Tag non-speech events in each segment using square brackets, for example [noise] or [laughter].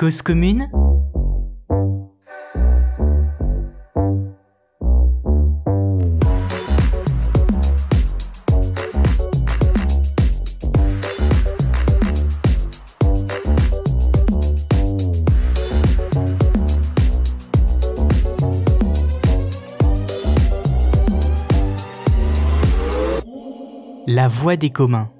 Cause commune La voix des communs.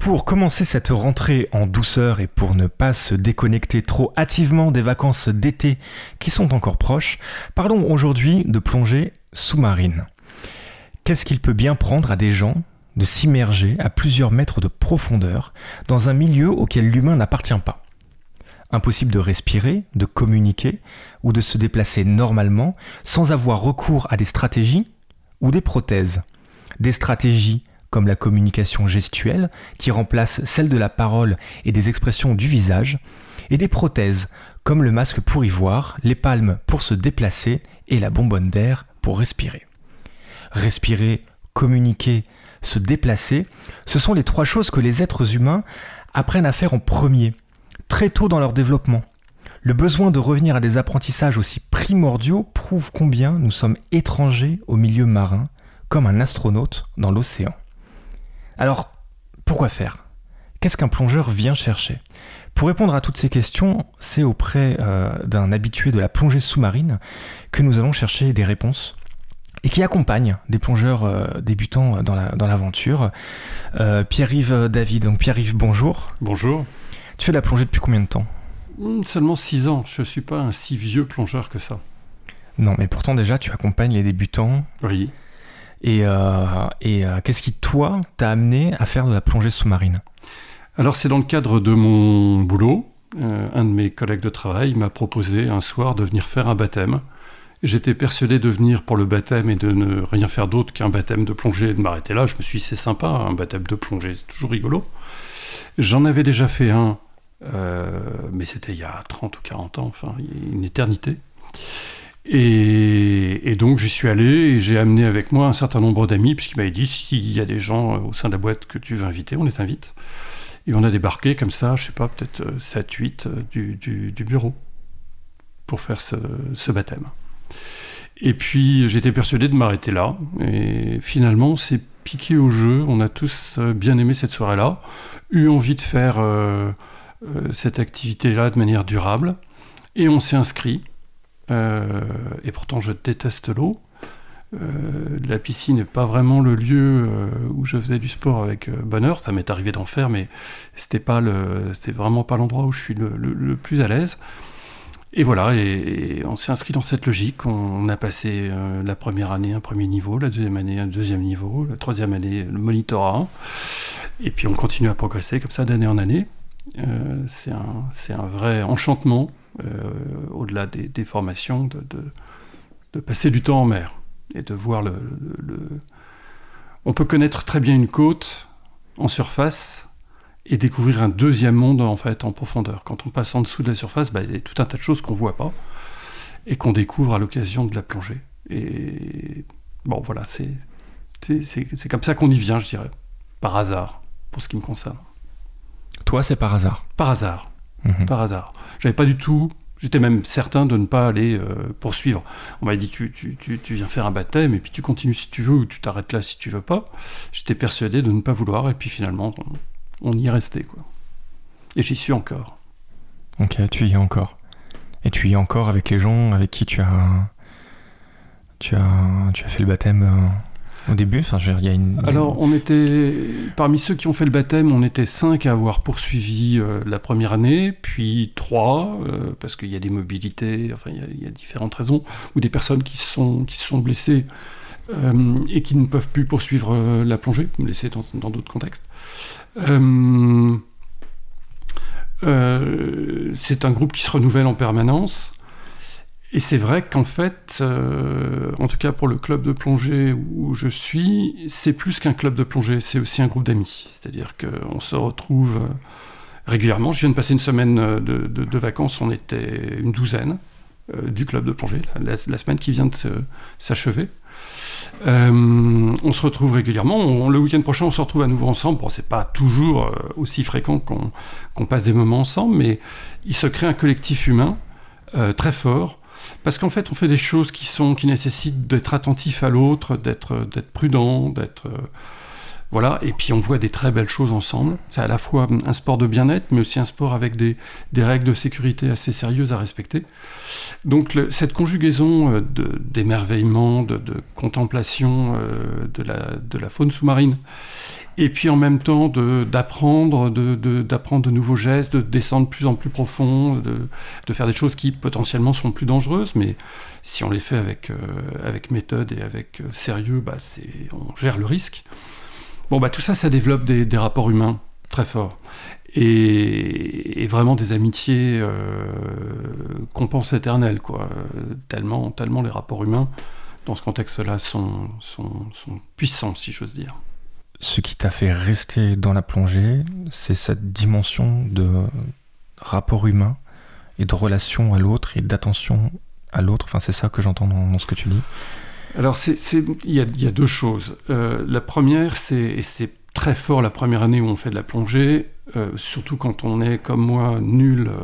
Pour commencer cette rentrée en douceur et pour ne pas se déconnecter trop hâtivement des vacances d'été qui sont encore proches, parlons aujourd'hui de plongée sous-marine. Qu'est-ce qu'il peut bien prendre à des gens de s'immerger à plusieurs mètres de profondeur dans un milieu auquel l'humain n'appartient pas? Impossible de respirer, de communiquer ou de se déplacer normalement sans avoir recours à des stratégies ou des prothèses. Des stratégies comme la communication gestuelle, qui remplace celle de la parole et des expressions du visage, et des prothèses, comme le masque pour y voir, les palmes pour se déplacer et la bonbonne d'air pour respirer. Respirer, communiquer, se déplacer, ce sont les trois choses que les êtres humains apprennent à faire en premier, très tôt dans leur développement. Le besoin de revenir à des apprentissages aussi primordiaux prouve combien nous sommes étrangers au milieu marin, comme un astronaute dans l'océan. Alors, pourquoi faire? Qu'est-ce qu'un plongeur vient chercher? Pour répondre à toutes ces questions, c'est auprès euh, d'un habitué de la plongée sous-marine que nous allons chercher des réponses et qui accompagne des plongeurs euh, débutants dans l'aventure. Euh, Pierre-Yves David, donc Pierre-Yves, bonjour. Bonjour. Tu fais de la plongée depuis combien de temps? Hmm, Seulement 6 ans, je ne suis pas un si vieux plongeur que ça. Non, mais pourtant déjà tu accompagnes les débutants. Oui. Et, euh, euh, qu'est-ce qui, toi, t'a amené à faire de la plongée sous-marine? Alors, c'est dans le cadre de mon boulot. Euh, un de mes collègues de travail m'a proposé un soir de venir faire un baptême. J'étais persuadé de venir pour le baptême et de ne rien faire d'autre qu'un baptême de plongée et de m'arrêter là. Je me suis dit, c'est sympa, un baptême de plongée, c'est toujours rigolo. J'en avais déjà fait un, mais c'était il y a 30 ou 40 ans, enfin, une éternité. Et, donc j'y suis allé et j'ai amené avec moi un certain nombre d'amis, puisqu'il m'avait dit s'il y a des gens euh, au sein de la boîte que tu veux inviter, on les invite. Et on a débarqué comme ça, je sais pas, peut-être 7-8 euh, euh, du, bureau pour faire ce, baptême. Et puis j'étais persuadé de m'arrêter là. Et finalement, c'est piqué au jeu. On a tous bien aimé cette soirée-là, eu envie de faire cette activité-là de manière durable. Et on s'est inscrit. Euh, et pourtant, je déteste l'eau. Euh, la piscine n'est pas vraiment le lieu euh, où je faisais du sport avec bonheur. Ça m'est arrivé d'en faire, mais c'était pas le, c'est vraiment pas l'endroit où je suis le, plus à l'aise. Et voilà, on s'est inscrit dans cette logique. On, a passé la première année un premier niveau, la deuxième année un deuxième niveau, la troisième année le monitorat. Et puis on continue à progresser comme ça d'année en année. c'est un, un, vrai enchantement au-delà des, formations, de, passer du temps en mer et de voir le, On peut connaître très bien une côte en surface et découvrir un deuxième monde en fait en profondeur. Quand on passe en dessous de la surface, bah, il y a tout un tas de choses qu'on voit pas et qu'on découvre à l'occasion de la plongée. Et bon, voilà, c'est c'est comme ça qu'on y vient, je dirais, par hasard, pour ce qui me concerne. Toi, c'est par hasard? Par hasard. Mhm. Par hasard. J'avais pas du tout. J'étais même certain de ne pas aller euh, poursuivre. On m'a dit tu, tu, tu, viens faire un baptême et puis tu continues si tu veux ou tu t'arrêtes là si tu veux pas. J'étais persuadé de ne pas vouloir et puis finalement on, y est resté quoi. Et j'y suis encore. Ok, tu y es encore. Et tu y es encore avec les gens avec qui tu as tu as tu as fait le baptême euh, au début, il y a une. Alors, on était parmi ceux qui ont fait le baptême, on était cinq à avoir poursuivi euh, la première année, puis trois euh, parce qu'il y a des mobilités, enfin, il y, a, différentes raisons, ou des personnes qui sont qui sont blessées euh, et qui ne peuvent plus poursuivre la plongée, blessées dans d'autres contextes. c'est un groupe qui se renouvelle en permanence. Et c'est vrai qu'en fait, euh, en tout cas pour le club de plongée où je suis, c'est plus qu'un club de plongée, c'est aussi un groupe d'amis. C'est-à-dire qu'on se retrouve euh, régulièrement. Je viens de passer une semaine euh, de, vacances, on était une douzaine du club de plongée, la, semaine qui vient de s'achever. on se retrouve régulièrement. le week-end prochain, on se retrouve à nouveau ensemble. Bon, c'est pas toujours aussi fréquent qu'on passe des moments ensemble, mais il se crée un collectif humain très fort parce qu'en fait, on fait des choses qui, sont, qui nécessitent d'être attentif à l'autre, d'être, d'être prudent, d'être. Euh, voilà, et puis on voit des très belles choses ensemble. C'est à la fois un sport de bien-être, mais aussi un sport avec des, des règles de sécurité assez sérieuses à respecter. Donc cette conjugaison euh, d'émerveillement, de, de, contemplation euh, de, la, de la faune sous-marine, et puis en même temps d'apprendre de, d'apprendre de, nouveaux gestes, de descendre de plus en plus profond, de, faire des choses qui potentiellement sont plus dangereuses, mais si on les fait avec, euh, avec méthode et avec euh, sérieux, bah on gère le risque. Bon, bah, tout ça, ça développe des, rapports humains très forts. Et, vraiment des amitiés euh, qu'on pense éternelles, quoi. Tellement, tellement les rapports humains, dans ce contexte-là, sont, sont, sont puissants, si j'ose dire ce qui t'a fait rester dans la plongée, c'est cette dimension de rapport humain et de relation à l'autre et d'attention à l'autre. Enfin, c'est ça que j'entends dans, ce que tu dis. Alors, il y, a deux choses. Euh, la première, c'est, et c'est très fort la première année où on fait de la plongée, euh, surtout quand on est, comme moi, nul euh,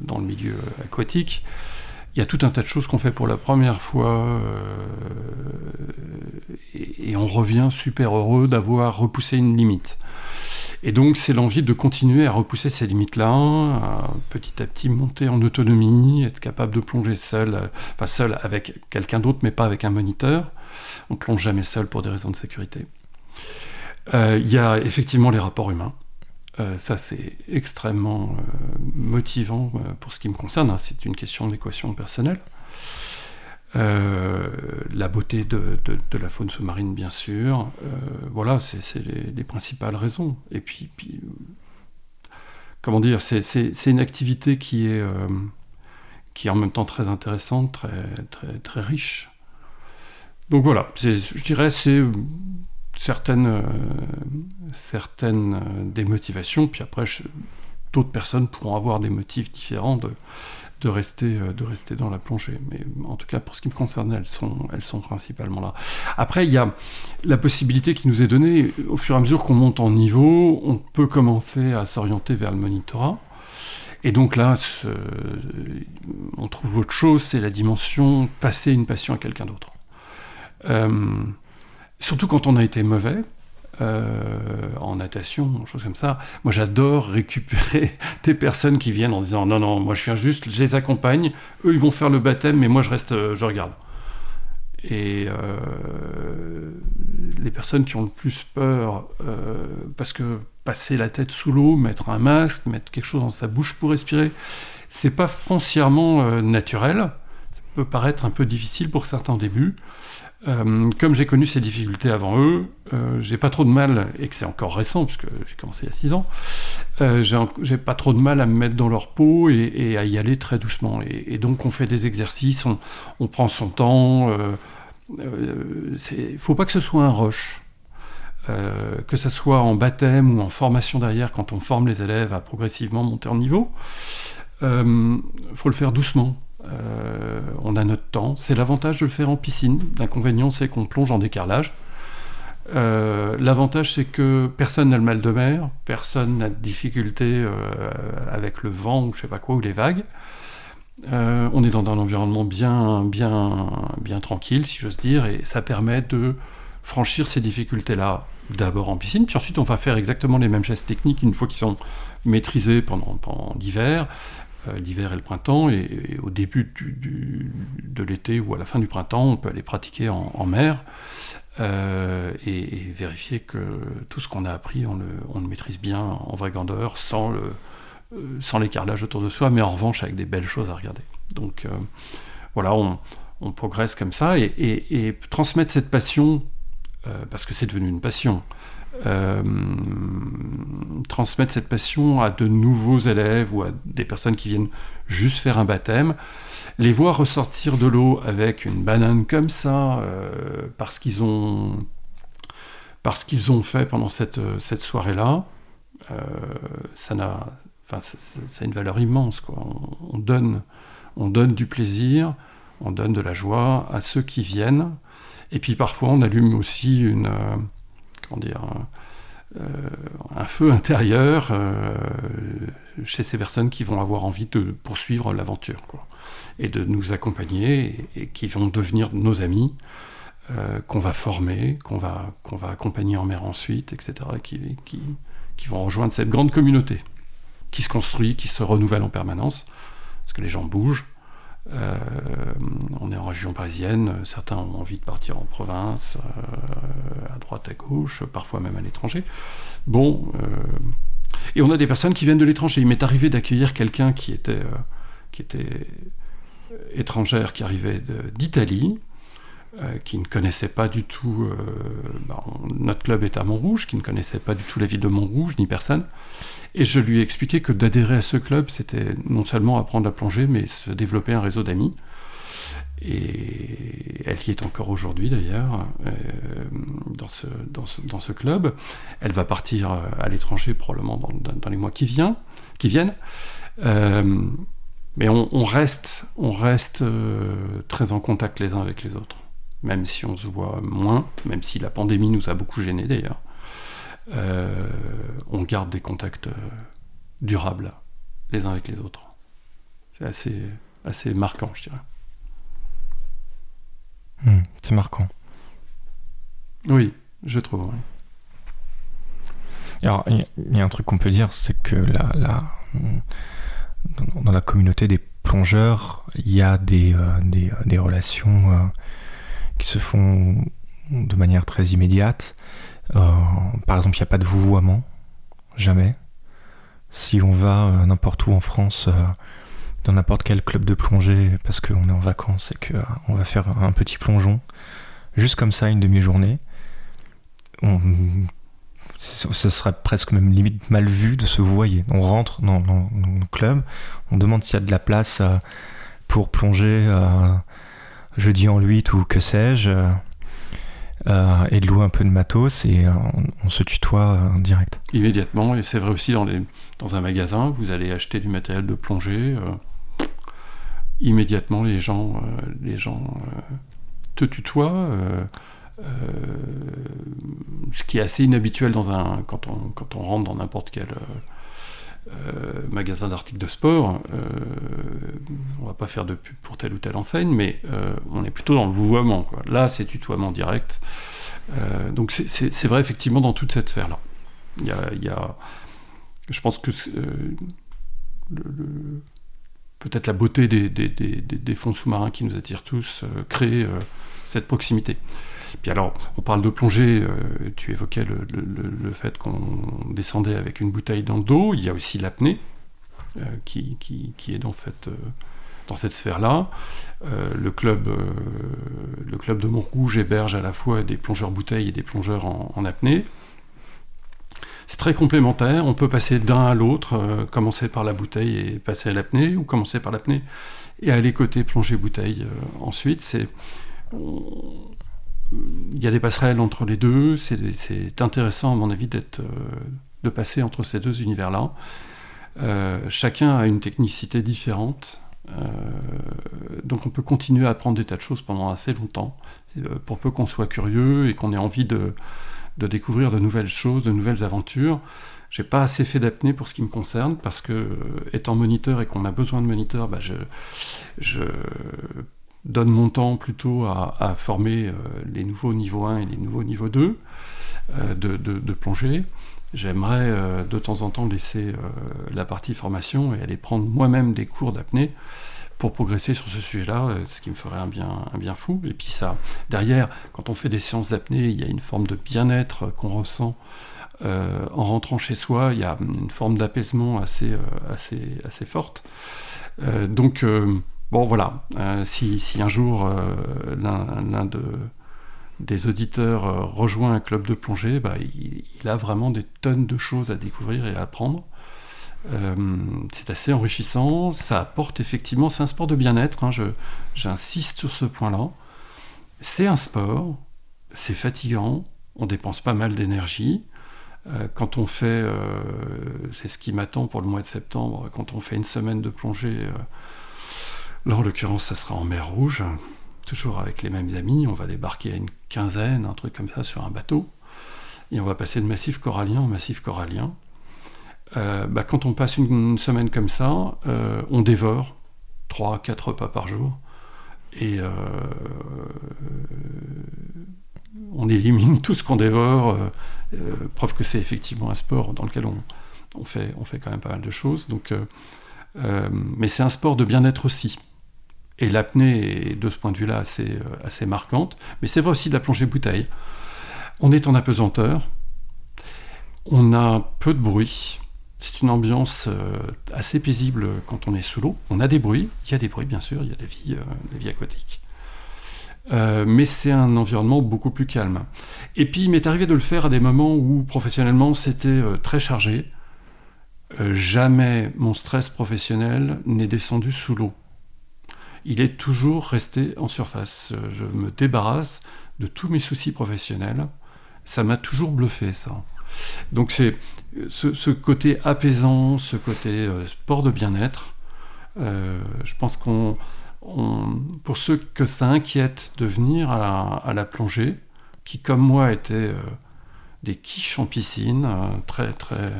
dans le milieu aquatique, il y a tout un tas de choses qu'on fait pour la première fois euh, et, on revient super heureux d'avoir repoussé une limite. Et donc c'est l'envie de continuer à repousser ces limites-là, petit à petit monter en autonomie, être capable de plonger seul, enfin seul avec quelqu'un d'autre mais pas avec un moniteur. On plonge jamais seul pour des raisons de sécurité. Euh, il y a effectivement les rapports humains. Euh, ça, c'est extrêmement euh, motivant euh, pour ce qui me concerne. Hein. C'est une question d'équation personnelle. la beauté de, la faune sous-marine, bien sûr. voilà, c'est les, principales raisons. Et puis, comment dire, c'est une activité qui est, qui est en même temps très intéressante, très, très, très riche. Donc voilà, je dirais c'est certaines, euh, certaines euh, des motivations, puis après d'autres personnes pourront avoir des motifs différents de, de, rester, euh, de rester dans la plongée. Mais en tout cas, pour ce qui me concerne, elles sont, elles sont principalement là. Après, il y a la possibilité qui nous est donnée, au fur et à mesure qu'on monte en niveau, on peut commencer à s'orienter vers le monitorat. Et donc là, on trouve autre chose, c'est la dimension passer une passion à quelqu'un d'autre. Surtout quand on a été mauvais, euh, en natation, choses comme ça. Moi, j'adore récupérer [laughs] des personnes qui viennent en disant non, non, moi je viens juste, je les accompagne, eux ils vont faire le baptême, mais moi je reste, euh, je regarde. Et euh, les personnes qui ont le plus peur, parce que passer la tête sous l'eau, mettre un masque, mettre quelque chose dans sa bouche pour respirer, c'est pas foncièrement naturel. Ça peut paraître un peu difficile pour certains au début. Euh, comme j'ai connu ces difficultés avant eux, euh, j'ai pas trop de mal, et que c'est encore récent, puisque j'ai commencé il y a 6 ans, euh, j'ai pas trop de mal à me mettre dans leur peau et, à y aller très doucement. Et, donc on fait des exercices, on, prend son temps. Il faut pas que ce soit un rush. que ce soit en baptême ou en formation derrière, quand on forme les élèves à progressivement monter en niveau, il faut le faire doucement. Euh, on a notre temps. C'est l'avantage de le faire en piscine. L'inconvénient, c'est qu'on plonge en décarrelage. Euh, l'avantage, c'est que personne n'a le mal de mer, personne n'a de difficulté euh, avec le vent ou je sais pas quoi, ou les vagues. on est dans un environnement bien, bien, bien tranquille, si j'ose dire, et ça permet de franchir ces difficultés-là d'abord en piscine, puis ensuite on va faire exactement les mêmes gestes techniques une fois qu'ils sont maîtrisés pendant l'hiver, euh, l'hiver et le printemps, et, au début de l'été ou à la fin du printemps, on peut aller pratiquer en, mer euh, et, vérifier que tout ce qu'on a appris, on le, maîtrise bien en vraie grandeur, sans le euh, autour de soi, mais en revanche avec des belles choses à regarder. Donc voilà, on, progresse comme ça et, transmettre cette passion, parce que c'est devenu une passion, euh, transmettre cette passion à de nouveaux élèves ou à des personnes qui viennent juste faire un baptême, les voir ressortir de l'eau avec une banane comme ça, euh, parce qu'ils ont parce qu'ils ont fait pendant cette, cette soirée-là, euh, ça a une valeur immense. Quoi. On, donne, on donne du plaisir, on donne de la joie à ceux qui viennent, Et puis parfois, on allume aussi une, euh, dire, un, un feu [laughs] intérieur chez ces personnes qui vont avoir envie de poursuivre l'aventure, et de nous accompagner et, qui vont devenir nos amis. qu'on va former, qu'on va, va accompagner en mer ensuite, etc., qui, qui, qui vont rejoindre cette grande communauté qui se construit, qui se renouvelle en permanence, parce que les gens bougent. Euh, on est en région parisienne, certains ont envie de partir en province, euh, à droite, à gauche, parfois même à l'étranger. Bon, euh, et on a des personnes qui viennent de l'étranger. Il m'est arrivé d'accueillir quelqu'un qui était, qui était étrangère, qui arrivait d'Italie, qui ne connaissait pas du tout. Bah, notre club est à Montrouge, qui ne connaissait pas du tout la ville de Montrouge, ni personne. Et je lui ai expliqué que d'adhérer à ce club, c'était non seulement apprendre à plonger, mais se développer un réseau d'amis. Et elle y est encore aujourd'hui d'ailleurs, euh, dans, ce, dans, ce, dans, ce, club. Elle va partir euh, à l'étranger probablement dans, les mois qui, vient, qui viennent. Euh, mais on, reste, on reste très en contact les uns avec les autres, même si on se voit moins, même si la pandémie nous a beaucoup gênés d'ailleurs. Euh, on garde des contacts euh, durables les uns avec les autres. C'est assez, assez marquant, je dirais. Hmm, c'est marquant. Oui, je trouve. Alors, il y, a un truc qu'on peut dire, c'est que la, dans la communauté des plongeurs, il y a des, euh, des, relations qui se font de manière très immédiate. Euh, par exemple, il n'y a pas de vouvoiement, jamais. Si on va euh, n'importe où en France, euh, dans n'importe quel club de plongée, parce qu'on est en vacances et qu'on va faire un petit plongeon, juste comme ça, une demi-journée, ce serait presque même limite mal vu de se voyer. On rentre dans, le club, on demande s'il y a de la place pour plonger jeudi en 8 ou que sais-je. Euh, et de louer un peu de matos et euh, on, se tutoie en euh, direct. Immédiatement, et c'est vrai aussi dans, dans un magasin, vous allez acheter du matériel de plongée, immédiatement les gens, les gens te tutoient, ce qui est assez inhabituel dans un, quand, on, quand on rentre dans n'importe quel euh, magasin d'articles de sport, euh, on va pas faire de pub pour telle ou telle enseigne, mais euh, on est plutôt dans le vouvoiement. Là, c'est tutoiement direct. donc c'est vrai effectivement dans toute cette sphère-là. Il y a, je pense que peut-être la beauté des fonds sous-marins qui nous attirent tous crée cette proximité. Puis alors, on parle de plongée, euh, tu évoquais le, fait qu'on descendait avec une bouteille dans le dos, il y a aussi l'apnée euh, qui, est dans cette, euh, sphère-là. le, club, de Montrouge héberge à la fois des plongeurs bouteilles et des plongeurs en, apnée. C'est très complémentaire, on peut passer d'un à l'autre, commencer par la bouteille et passer à l'apnée, ou commencer par l'apnée et aller côté plongée bouteille ensuite. Il y a des passerelles entre les deux. C'est intéressant, à mon avis, d'être, euh, de passer entre ces deux univers-là. Euh, chacun a une technicité différente. Euh, donc on peut continuer à apprendre des tas de choses pendant assez longtemps, pour peu qu'on soit curieux et qu'on ait envie de, de, découvrir de nouvelles choses, de nouvelles aventures. J'ai pas assez fait d'apnée pour ce qui me concerne, parce que étant moniteur et qu'on a besoin de moniteurs, bah je, je donne mon temps plutôt à, former euh, les nouveaux niveaux 1 et les nouveaux niveaux 2 euh, de, plongée. J'aimerais euh, de temps en temps laisser la partie formation et aller prendre moi-même des cours d'apnée pour progresser sur ce sujet-là, ce qui me ferait un bien, un bien fou. Et puis ça, derrière, quand on fait des séances d'apnée, il y a une forme de bien-être qu'on ressent en rentrant chez soi. Il y a une forme d'apaisement assez, assez, assez forte. donc Bon, voilà. Euh, si, un jour euh, l'un des auditeurs euh, rejoint un club de plongée, bah, il, a vraiment des tonnes de choses à découvrir et à apprendre. c'est assez enrichissant. Ça apporte effectivement, c'est un sport de bien-être. Hein, J'insiste sur ce point-là. C'est un sport, c'est fatigant, on dépense pas mal d'énergie. quand on fait, c'est ce qui m'attend pour le mois de septembre, quand on fait une semaine de plongée Là, en l'occurrence, ça sera en mer Rouge. toujours avec les mêmes amis. On va débarquer à une quinzaine, un truc comme ça, sur un bateau. Et on va passer de massif corallien en massif corallien. Euh, bah, quand on passe une, semaine comme ça, euh, on dévore 3-4 repas par jour. Et euh, on élimine tout ce qu'on dévore. preuve que c'est effectivement un sport dans lequel on, fait, on fait quand même pas mal de choses. Mais c'est un sport de bien-être aussi. Et l'apnée est de ce point de vue-là assez, assez marquante. Mais c'est vrai aussi de la plongée bouteille. On est en apesanteur. On a peu de bruit. C'est une ambiance euh, assez paisible quand on est sous l'eau. On a des bruits, il y a des bruits bien sûr, il y a la vie, euh, vie aquatique. Euh, mais c'est un environnement beaucoup plus calme. Et puis il m'est arrivé de le faire à des moments où professionnellement c'était très chargé. jamais mon stress professionnel n'est descendu sous l'eau. Il est toujours resté en surface. Je me débarrasse de tous mes soucis professionnels. Ça m'a toujours bluffé ça. Donc c'est ce, côté apaisant, ce côté euh, sport de bien-être. Euh, je pense qu'on, pour ceux que ça inquiète de venir à la, plongée, qui comme moi étaient euh, des quiches en piscine, très très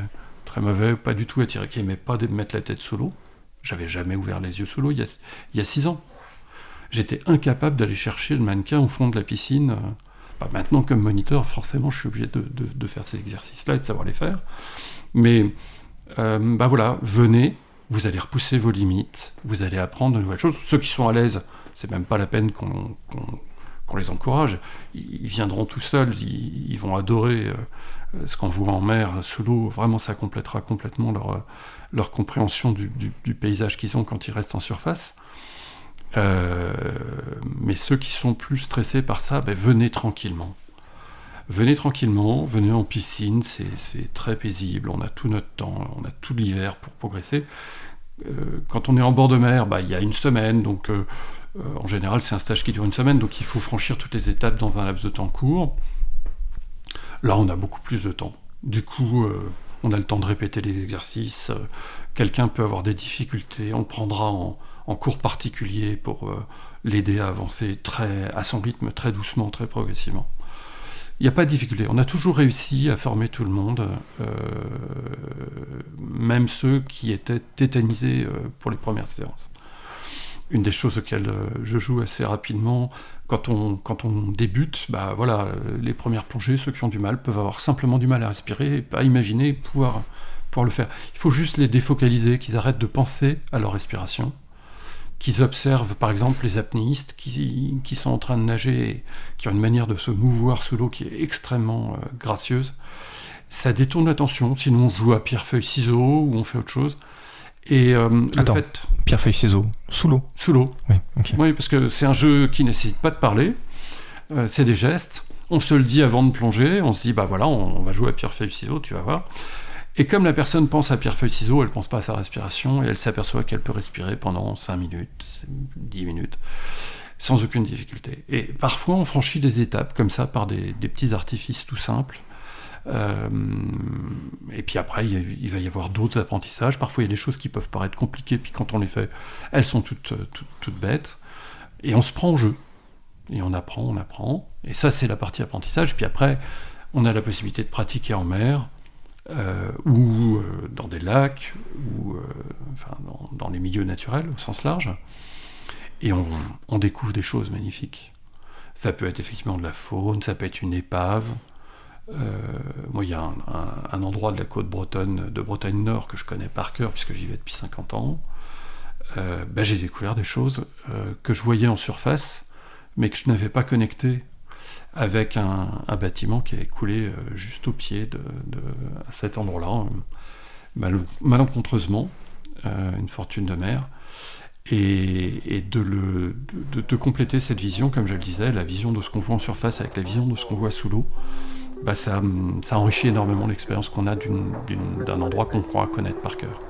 très mauvais, pas du tout attiré, qui n'aimaient pas de mettre la tête sous l'eau. J'avais jamais ouvert les yeux sous l'eau il, y a six ans. J'étais incapable d'aller chercher le mannequin au fond de la piscine maintenant, comme moniteur, forcément, je suis obligé de, faire ces exercices-là et de savoir les faire. Mais euh, bah voilà, venez, vous allez repousser vos limites, vous allez apprendre de nouvelles choses. Ceux qui sont à l'aise, c'est même pas la peine qu'on les encourage. Ils, viendront tout seuls, ils, vont adorer euh, ce qu'on voit en mer, sous l'eau. Vraiment, ça complétera complètement leur, leur compréhension du, paysage qu'ils ont quand ils restent en surface. Euh, mais ceux qui sont plus stressés par ça, ben, venez tranquillement. Venez tranquillement, venez en piscine, c'est très paisible, on a tout notre temps, on a tout l'hiver pour progresser. Euh, quand on est en bord de mer, bah, il y a une semaine, donc euh, en général c'est un stage qui dure une semaine, donc il faut franchir toutes les étapes dans un laps de temps court. Là on a beaucoup plus de temps. Du coup, on a le temps de répéter les exercices. Quelqu'un peut avoir des difficultés, on le prendra en, cours particulier pour euh, l'aider à avancer à son rythme, très doucement, très progressivement. Il n'y a pas de difficulté. On a toujours réussi à former tout le monde, euh, même ceux qui étaient tétanisés euh, pour les premières séances. Une des choses auxquelles je joue assez rapidement, quand on, débute, bah voilà, les premières plongées, ceux qui ont du mal peuvent avoir simplement du mal à respirer et pas imaginer pouvoir, pouvoir le faire. Il faut juste les défocaliser, qu'ils arrêtent de penser à leur respiration qu'ils observent par exemple les apnéistes qui, qui, sont en train de nager et qui ont une manière de se mouvoir sous l'eau qui est extrêmement euh, gracieuse. Ça détourne l'attention, sinon on joue à pierre-feuille-ciseaux ou on fait autre chose. Et euh, Attends, fait, pierre-feuille-ciseaux, sous l'eau Sous l'eau. Oui, oui, parce que c'est un jeu qui nécessite pas de parler, euh, c'est des gestes. On se le dit avant de plonger, on se dit bah voilà, on, on va jouer à pierre-feuille-ciseaux, tu vas voir. Et comme la personne pense à pierre-feuille-ciseaux, elle pense pas à sa respiration, et elle s'aperçoit qu'elle peut respirer pendant 5 minutes, 10 minutes, sans aucune difficulté. Et parfois, on franchit des étapes comme ça par des, petits artifices tout simples. Euh, et puis après, il, va y avoir d'autres apprentissages. Parfois, il y a des choses qui peuvent paraître compliquées, puis quand on les fait, elles sont toutes, toutes, toutes bêtes. Et on se prend au jeu. Et on apprend, on apprend. Et ça, c'est la partie apprentissage. Puis après, on a la possibilité de pratiquer en mer, euh, ou euh, dans des lacs, ou euh, enfin, dans, les milieux naturels au sens large, et on, découvre des choses magnifiques. Ça peut être effectivement de la faune, ça peut être une épave. Moi, il y a un, endroit de la côte bretonne, de Bretagne Nord, que je connais par cœur, puisque j'y vais depuis 50 ans. Ben, j'ai découvert des choses que je voyais en surface, mais que je n'avais pas connectées avec un, bâtiment qui est coulé euh, juste au pied de, cet endroit-là, euh, malencontreusement, euh, une fortune de mer. Et, de, compléter cette vision, comme je le disais, la vision de ce qu'on voit en surface avec la vision de ce qu'on voit sous l'eau, bah ça, ça enrichit énormément l'expérience qu'on a d'un endroit qu'on croit connaître par cœur.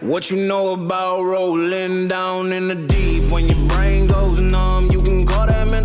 What you know about rolling down in the deep? When your brain goes numb, you can call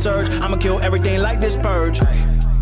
surge. I'ma kill everything like this purge.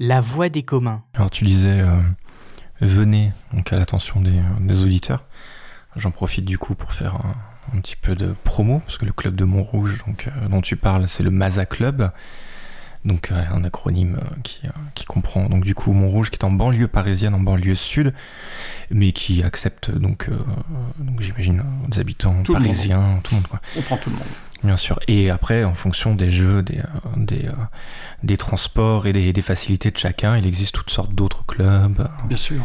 La voix des communs. Alors tu disais, euh, venez donc à l'attention des, des auditeurs. J'en profite du coup pour faire un, un petit peu de promo, parce que le club de Montrouge donc, euh, dont tu parles, c'est le Maza Club. Donc euh, un acronyme euh, qui, euh, qui comprend donc du coup Montrouge qui est en banlieue parisienne, en banlieue sud, mais qui accepte donc, euh, donc j'imagine des habitants Tout le monde. parisiens, tout le monde quoi. On prend tout le monde. Bien sûr. Et après, en fonction des jeux, des, euh, des, euh, des transports et des, des facilités de chacun, il existe toutes sortes d'autres clubs euh, Bien sûr.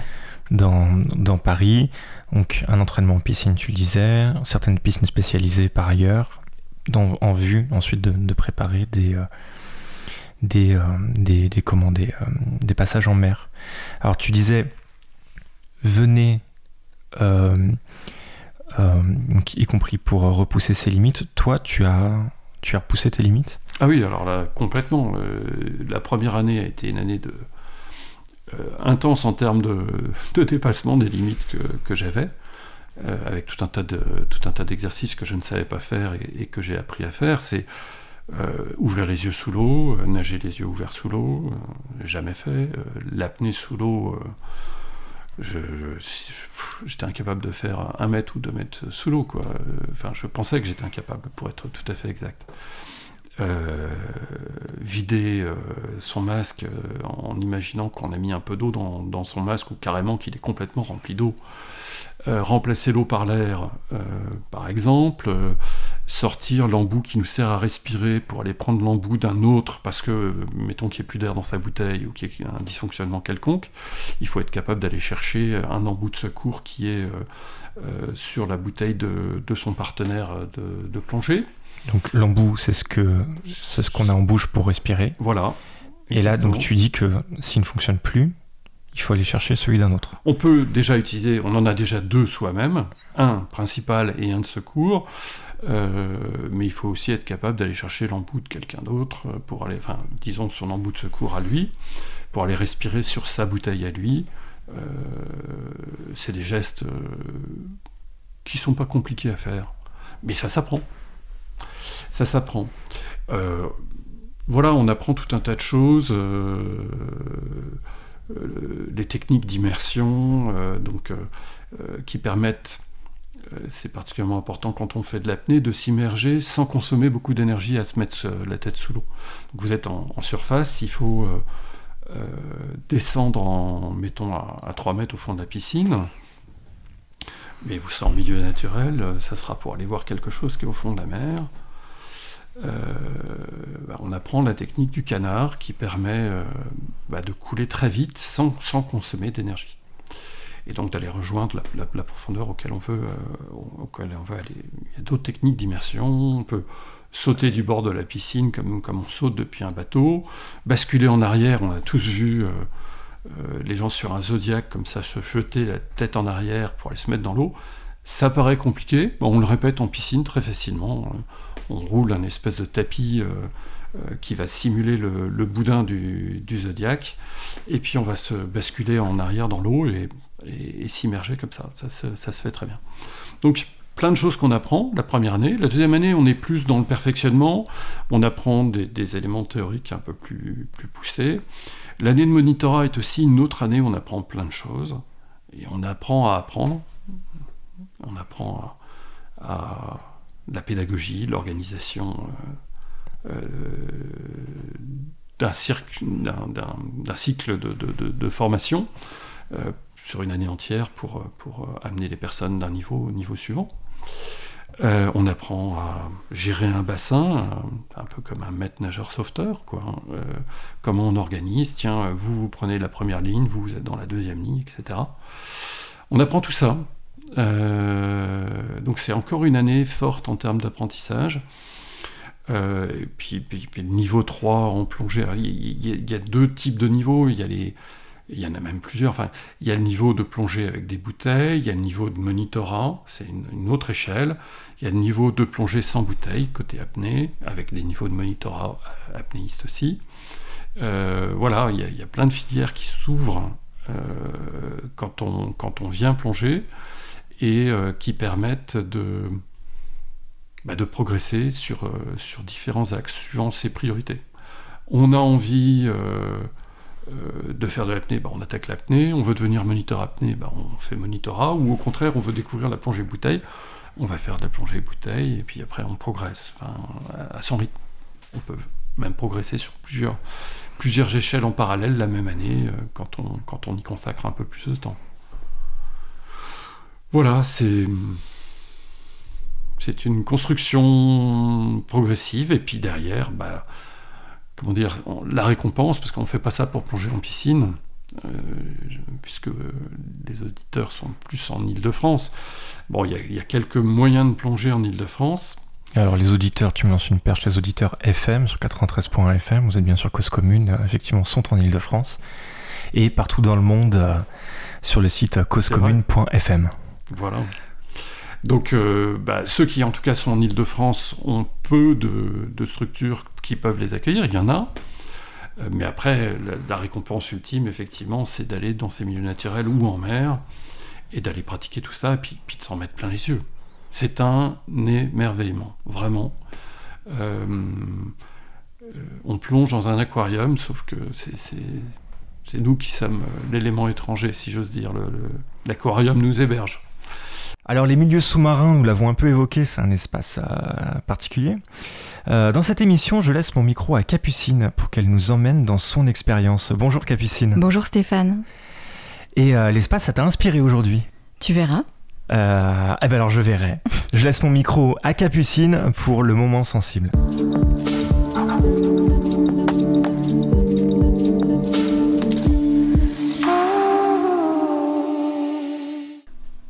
dans, dans Paris. Donc un entraînement en piscine, tu le disais, certaines piscines spécialisées par ailleurs, dans- en vue ensuite de, de préparer des, des, des, des, comment, des, des passages en mer. Alors tu disais, venez, euh, y compris pour repousser ses limites. Toi, tu as, tu as repoussé tes limites? Ah oui, alors là, complètement. Euh, la première année a été une année de euh, intense en termes de, [laughs] dépassement des limites que, que j'avais, euh, avec tout un tas de d'exercices que je ne savais pas faire et, que j'ai appris à faire. C'est euh, ouvrir les yeux sous l'eau, euh, nager les yeux ouverts sous l'eau, euh, jamais fait. Euh, L'apnée sous l'eau, euh, j'étais incapable de faire un mètre ou deux mètres sous l'eau. quoi. Enfin, je pensais que j'étais incapable, pour être tout à fait exact. Euh, vider euh, son masque euh, en imaginant qu'on a mis un peu d'eau dans, dans son masque ou carrément qu'il est complètement rempli d'eau. Remplacer l'eau par l'air, par exemple. Sortir l'embout qui nous sert à respirer pour aller prendre l'embout d'un autre parce que, mettons qu'il n'y ait plus d'air dans sa bouteille ou qu'il y ait un dysfonctionnement quelconque, il faut être capable d'aller chercher un embout de secours qui est euh, euh, sur la bouteille de, de son partenaire de, de plongée. Donc l'embout, c'est ce que c'est ce qu'on a en bouche pour respirer. Voilà. Et là, donc tu dis que s'il ne fonctionne plus, il faut aller chercher celui d'un autre. On peut déjà utiliser, on en a déjà deux soi-même, un principal et un de secours, euh, mais il faut aussi être capable d'aller chercher l'embout de quelqu'un d'autre euh, pour aller, disons son embout de secours à lui, pour aller respirer sur sa bouteille à lui. Euh, c'est des gestes euh, qui sont pas compliqués à faire, mais ça s'apprend. Ça s'apprend. Voilà, on apprend tout un tas de choses. les techniques d'immersion, donc, qui permettent, c'est particulièrement important quand on fait de l'apnée, de s'immerger sans consommer beaucoup d'énergie à se mettre euh, la tête sous l'eau. Vous êtes en, surface, il faut euh, euh, descendre, en, mettons, à, à 3 mètres au fond de la piscine. Mais vous serez en milieu naturel, euh, ça sera pour aller voir quelque chose qui est au fond de la mer. Euh, bah, on apprend la technique du canard qui permet euh, bah, de couler très vite sans consommer d'énergie. Et donc d'aller rejoindre la, profondeur auquel on veut, euh, auquel on veut aller. Il y a d'autres techniques d'immersion. On peut sauter du bord de la piscine comme, comme on saute depuis un bateau, basculer en arrière. On a tous vu euh, euh, les gens sur un zodiaque comme ça se jeter la tête en arrière pour aller se mettre dans l'eau. Ça paraît compliqué. On le répète en piscine très facilement. On roule un espèce de tapis qui va simuler le, le boudin du, du zodiaque. Et puis on va se basculer en arrière dans l'eau et, et- s'immerger comme ça. Ça, se- fait très bien. Donc plein de choses qu'on apprend la première année. La deuxième année, on est plus dans le perfectionnement. On apprend des, éléments théoriques un peu plus, plus poussés. L'année de monitorat est aussi une autre année où on apprend plein de choses. Et on apprend à apprendre. On apprend à, la pédagogie, l'organisation euh, euh, d'un cycle de formation euh, sur une année entière pour, euh, pour euh, amener les personnes d'un niveau au niveau suivant. Euh, on apprend à gérer un bassin, un, peu comme un maître nageur sauveteur, quoi. hein. Comment on organise, tiens, vous, vous prenez la première ligne, vous, êtes dans la deuxième ligne, etc. On apprend tout ça. Donc c'est encore une année forte en termes d'apprentissage. Et puis, le niveau 3 en plongée, il y, il y a deux types de niveaux. Il y, a les, il y en a même plusieurs. Enfin, il y a le niveau de plongée avec des bouteilles, il y a le niveau de monitorat, c'est une, autre échelle. Il y a le niveau de plongée sans bouteille, côté apnée, avec des niveaux de monitorat euh, apnéiste aussi. Euh, voilà, il y, a, plein de filières qui s'ouvrent euh, quand, on, quand on vient plonger et qui permettent de, bah, de progresser sur, sur différents axes suivant ses priorités. On a envie de faire de l'apnée, bah, on attaque l'apnée. On veut devenir moniteur apnée, bah, on fait monitorat. Ou au contraire, on veut découvrir la plongée bouteille, on va faire de la plongée bouteille et puis après on progresse à, son rythme. On peut même progresser sur plusieurs, échelles en parallèle la même année euh, quand, on, quand on y consacre un peu plus de temps. Voilà, c'est c'est une construction progressive et puis derrière, bah, comment dire, la récompense parce qu'on ne fait pas ça pour plonger en piscine. euh, puisque les auditeurs sont plus en Ile-de-France. Bon, il y a- il y, a quelques moyens de plonger en Ile-de-France. Alors les auditeurs, tu me lances une perche, les auditeurs FM sur 93.fm, vous êtes bien sûr Cause Commune, euh, effectivement sont en Ile-de-France, et partout dans le monde euh, sur le site causecommune.fm. Voilà. Donc, euh, bah, ceux qui, en tout cas, sont en Ile-de-France ont peu de, structures qui peuvent les accueillir. Il y en a. Euh, mais après, la, récompense ultime, effectivement, c'est d'aller dans ces milieux naturels ou en mer et d'aller pratiquer tout ça et puis, de s'en mettre plein les yeux. C'est un émerveillement, vraiment. Euh, on plonge dans un aquarium, sauf que c'est- nous qui sommes l'élément étranger, si j'ose dire. L'aquarium nous héberge. Alors les milieux sous-marins, nous l'avons un peu évoqué, c'est un espace euh, particulier. Euh, dans cette émission, je laisse mon micro à Capucine pour qu'elle nous emmène dans son expérience. Bonjour Capucine. Bonjour Stéphane. Et euh, l'espace, ça t'a inspiré aujourd'hui? Tu verras. Eh ben alors je verrai. je laisse mon micro à Capucine pour le moment sensible.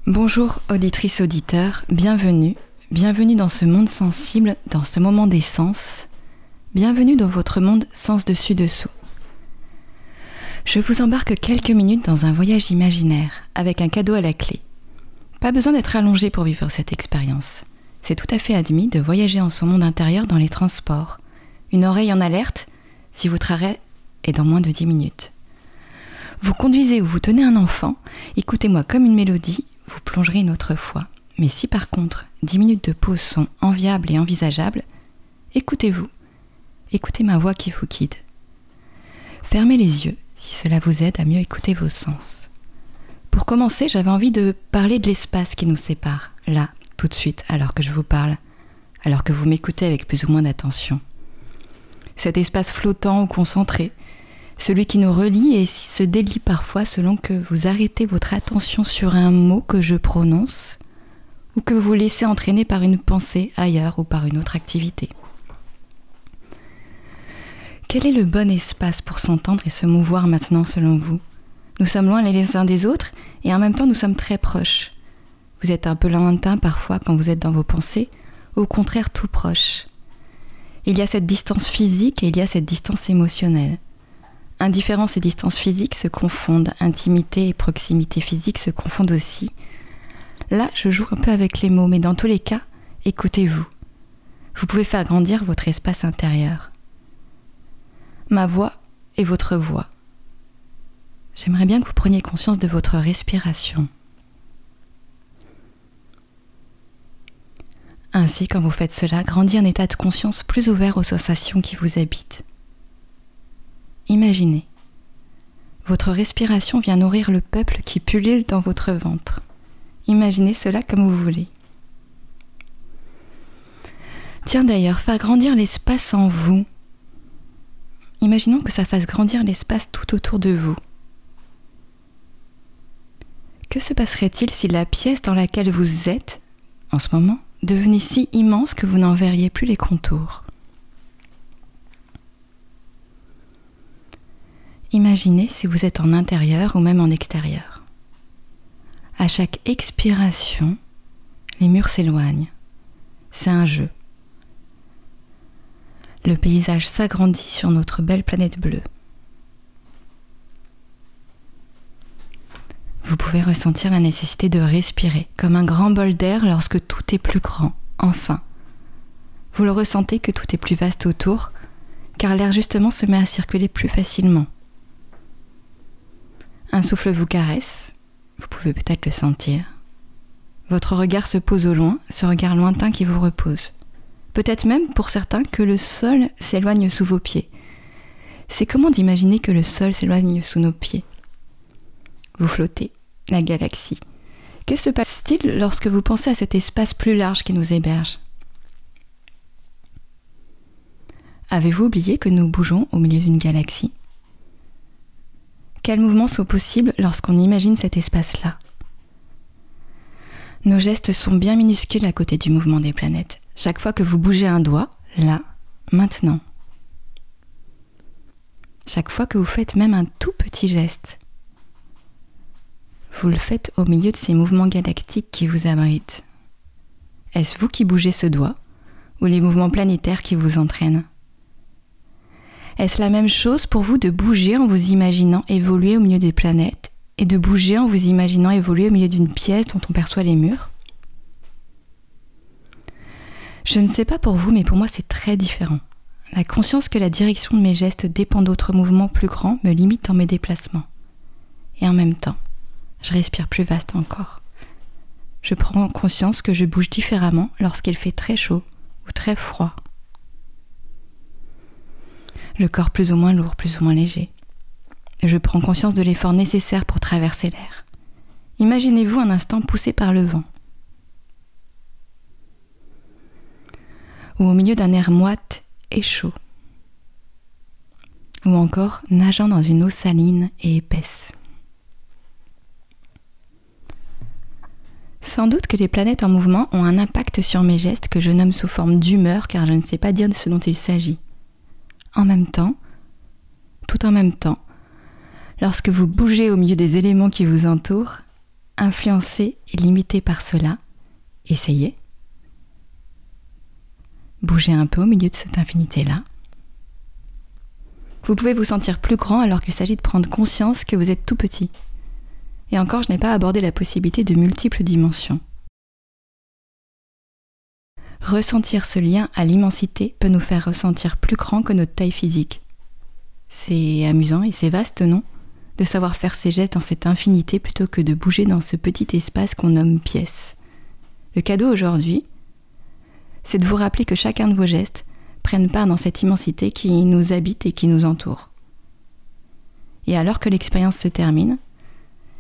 Bonjour auditrices, auditeurs, bienvenue. Bienvenue dans ce monde sensible, dans ce moment d'essence. Bienvenue dans votre monde sens dessus dessous. Je vous embarque quelques minutes dans un voyage imaginaire, avec un cadeau à la clé. Pas besoin d'être allongé pour vivre cette expérience. C'est tout à fait admis de voyager en son monde intérieur dans les transports. Une oreille en alerte si votre arrêt est dans moins de 10 minutes. Vous conduisez ou vous tenez un enfant, écoutez-moi comme une mélodie, vous plongerez une autre fois. Mais si par contre 10 minutes de pause sont enviables et envisageables, écoutez-vous. Écoutez ma voix qui vous guide. Fermez les yeux si cela vous aide à mieux écouter vos sens. Pour commencer, j'avais envie de parler de l'espace qui nous sépare, là, tout de suite, alors que je vous parle, alors que vous m'écoutez avec plus ou moins d'attention. Cet espace flottant ou concentré, celui qui nous relie et se délie parfois selon que vous arrêtez votre attention sur un mot que je prononce ou que vous laissez entraîner par une pensée ailleurs ou par une autre activité. Quel est le bon espace pour s'entendre et se mouvoir maintenant selon vous? Nous sommes loin les uns des autres et en même temps nous sommes très proches. Vous êtes un peu lointain parfois quand vous êtes dans vos pensées, au contraire tout proche. Il y a cette distance physique et il y a cette distance émotionnelle. Indifférence et distance physique se confondent, intimité et proximité physique se confondent aussi. Là, je joue un peu avec les mots, mais dans tous les cas, écoutez-vous. Vous pouvez faire grandir votre espace intérieur. Ma voix est votre voix. J'aimerais bien que vous preniez conscience de votre respiration. Ainsi, quand vous faites cela, grandit un état de conscience plus ouvert aux sensations qui vous habitent. Imaginez. Votre respiration vient nourrir le peuple qui pullule dans votre ventre. Imaginez cela comme vous voulez. Tiens d'ailleurs, faire grandir l'espace en vous. Imaginons que ça fasse grandir l'espace tout autour de vous. Que se passerait-il si la pièce dans laquelle vous êtes, en ce moment, devenait si immense que vous n'en verriez plus les contours? Imaginez si vous êtes en intérieur ou même en extérieur. À chaque expiration, les murs s'éloignent. C'est un jeu. Le paysage s'agrandit sur notre belle planète bleue. Vous pouvez ressentir la nécessité de respirer, comme un grand bol d'air lorsque tout est plus grand, enfin. Vous le ressentez que tout est plus vaste autour, car l'air justement se met à circuler plus facilement. Un souffle vous caresse, vous pouvez peut-être le sentir. Votre regard se pose au loin, ce regard lointain qui vous repose. Peut-être même pour certains que le sol s'éloigne sous vos pieds. C'est comment d'imaginer que le sol s'éloigne sous nos pieds? Vous flottez, la galaxie. Que se passe-t-il lorsque vous pensez à cet espace plus large qui nous héberge? Avez-vous oublié que nous bougeons au milieu d'une galaxie? Quels mouvements sont possibles lorsqu'on imagine cet espace-là Nos gestes sont bien minuscules à côté du mouvement des planètes. Chaque fois que vous bougez un doigt, là, maintenant. Chaque fois que vous faites même un tout petit geste, vous le faites au milieu de ces mouvements galactiques qui vous abritent. Est-ce vous qui bougez ce doigt ou les mouvements planétaires qui vous entraînent? Est-ce la même chose pour vous de bouger en vous imaginant évoluer au milieu des planètes et de bouger en vous imaginant évoluer au milieu d'une pièce dont on perçoit les murs? Je ne sais pas pour vous, mais pour moi c'est très différent. La conscience que la direction de mes gestes dépend d'autres mouvements plus grands me limite dans mes déplacements. Et en même temps, je respire plus vaste encore. Je prends conscience que je bouge différemment lorsqu'il fait très chaud ou très froid le corps plus ou moins lourd, plus ou moins léger. Je prends conscience de l'effort nécessaire pour traverser l'air. Imaginez-vous un instant poussé par le vent. Ou au milieu d'un air moite et chaud. Ou encore nageant dans une eau saline et épaisse. Sans doute que les planètes en mouvement ont un impact sur mes gestes que je nomme sous forme d'humeur car je ne sais pas dire de ce dont il s'agit en même temps, tout en même temps, lorsque vous bougez au milieu des éléments qui vous entourent, influencé et limité par cela, essayez. Bougez un peu au milieu de cette infinité-là. Vous pouvez vous sentir plus grand alors qu'il s'agit de prendre conscience que vous êtes tout petit. Et encore, je n'ai pas abordé la possibilité de multiples dimensions. Ressentir ce lien à l'immensité peut nous faire ressentir plus grand que notre taille physique. C'est amusant et c'est vaste, non? De savoir faire ses gestes dans cette infinité plutôt que de bouger dans ce petit espace qu'on nomme pièce. Le cadeau aujourd'hui, c'est de vous rappeler que chacun de vos gestes prenne part dans cette immensité qui nous habite et qui nous entoure. Et alors que l'expérience se termine,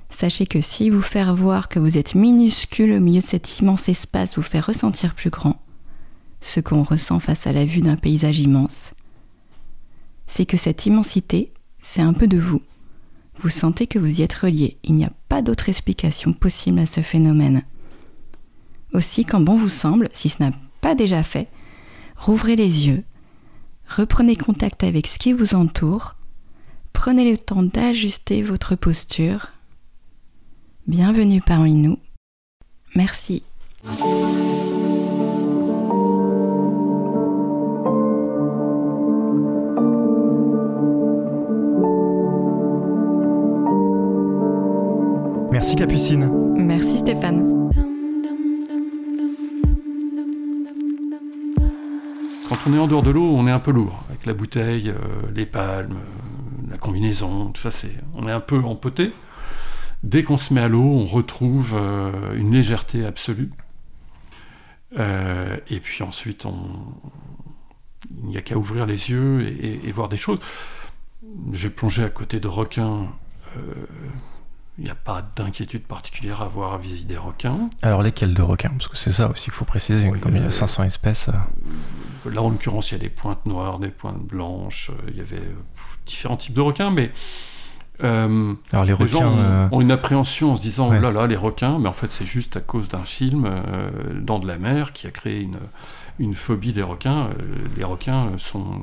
sachez que si vous faire voir que vous êtes minuscule au milieu de cet immense espace vous fait ressentir plus grand, ce qu'on ressent face à la vue d'un paysage immense, c'est que cette immensité, c'est un peu de vous. Vous sentez que vous y êtes relié. Il n'y a pas d'autre explication possible à ce phénomène. Aussi, quand bon vous semble, si ce n'a pas déjà fait, rouvrez les yeux, reprenez contact avec ce qui vous entoure, prenez le temps d'ajuster votre posture. Bienvenue parmi nous. Merci. Merci Capucine. Merci Stéphane. Quand on est en dehors de l'eau, on est un peu lourd, avec la bouteille, euh, les palmes, euh, la combinaison, tout ça, c'est, on est un peu empoté. Dès qu'on se met à l'eau, on retrouve euh, une légèreté absolue. Euh, et puis ensuite, on... il n'y a qu'à ouvrir les yeux et, et- et voir des choses. J'ai plongé à côté de requins. Euh, Il n'y a pas d'inquiétude particulière à avoir vis-à-vis des requins. Alors lesquels de requins? Parce que c'est ça aussi qu'il faut préciser. Oui, Comme il y euh, a 500 espèces. euh, Là, en l'occurrence, il y a des pointes noires, des pointes blanches. euh, Il y avait euh, différents types de requins, mais euh, Alors les les gens requins. ont, euh, ont une appréhension en se disant Ouais. oh là là, les requins, mais en fait, c'est juste à cause d'un film, euh, Dans de la mer, qui a créé une, une phobie des requins. Les requins sont,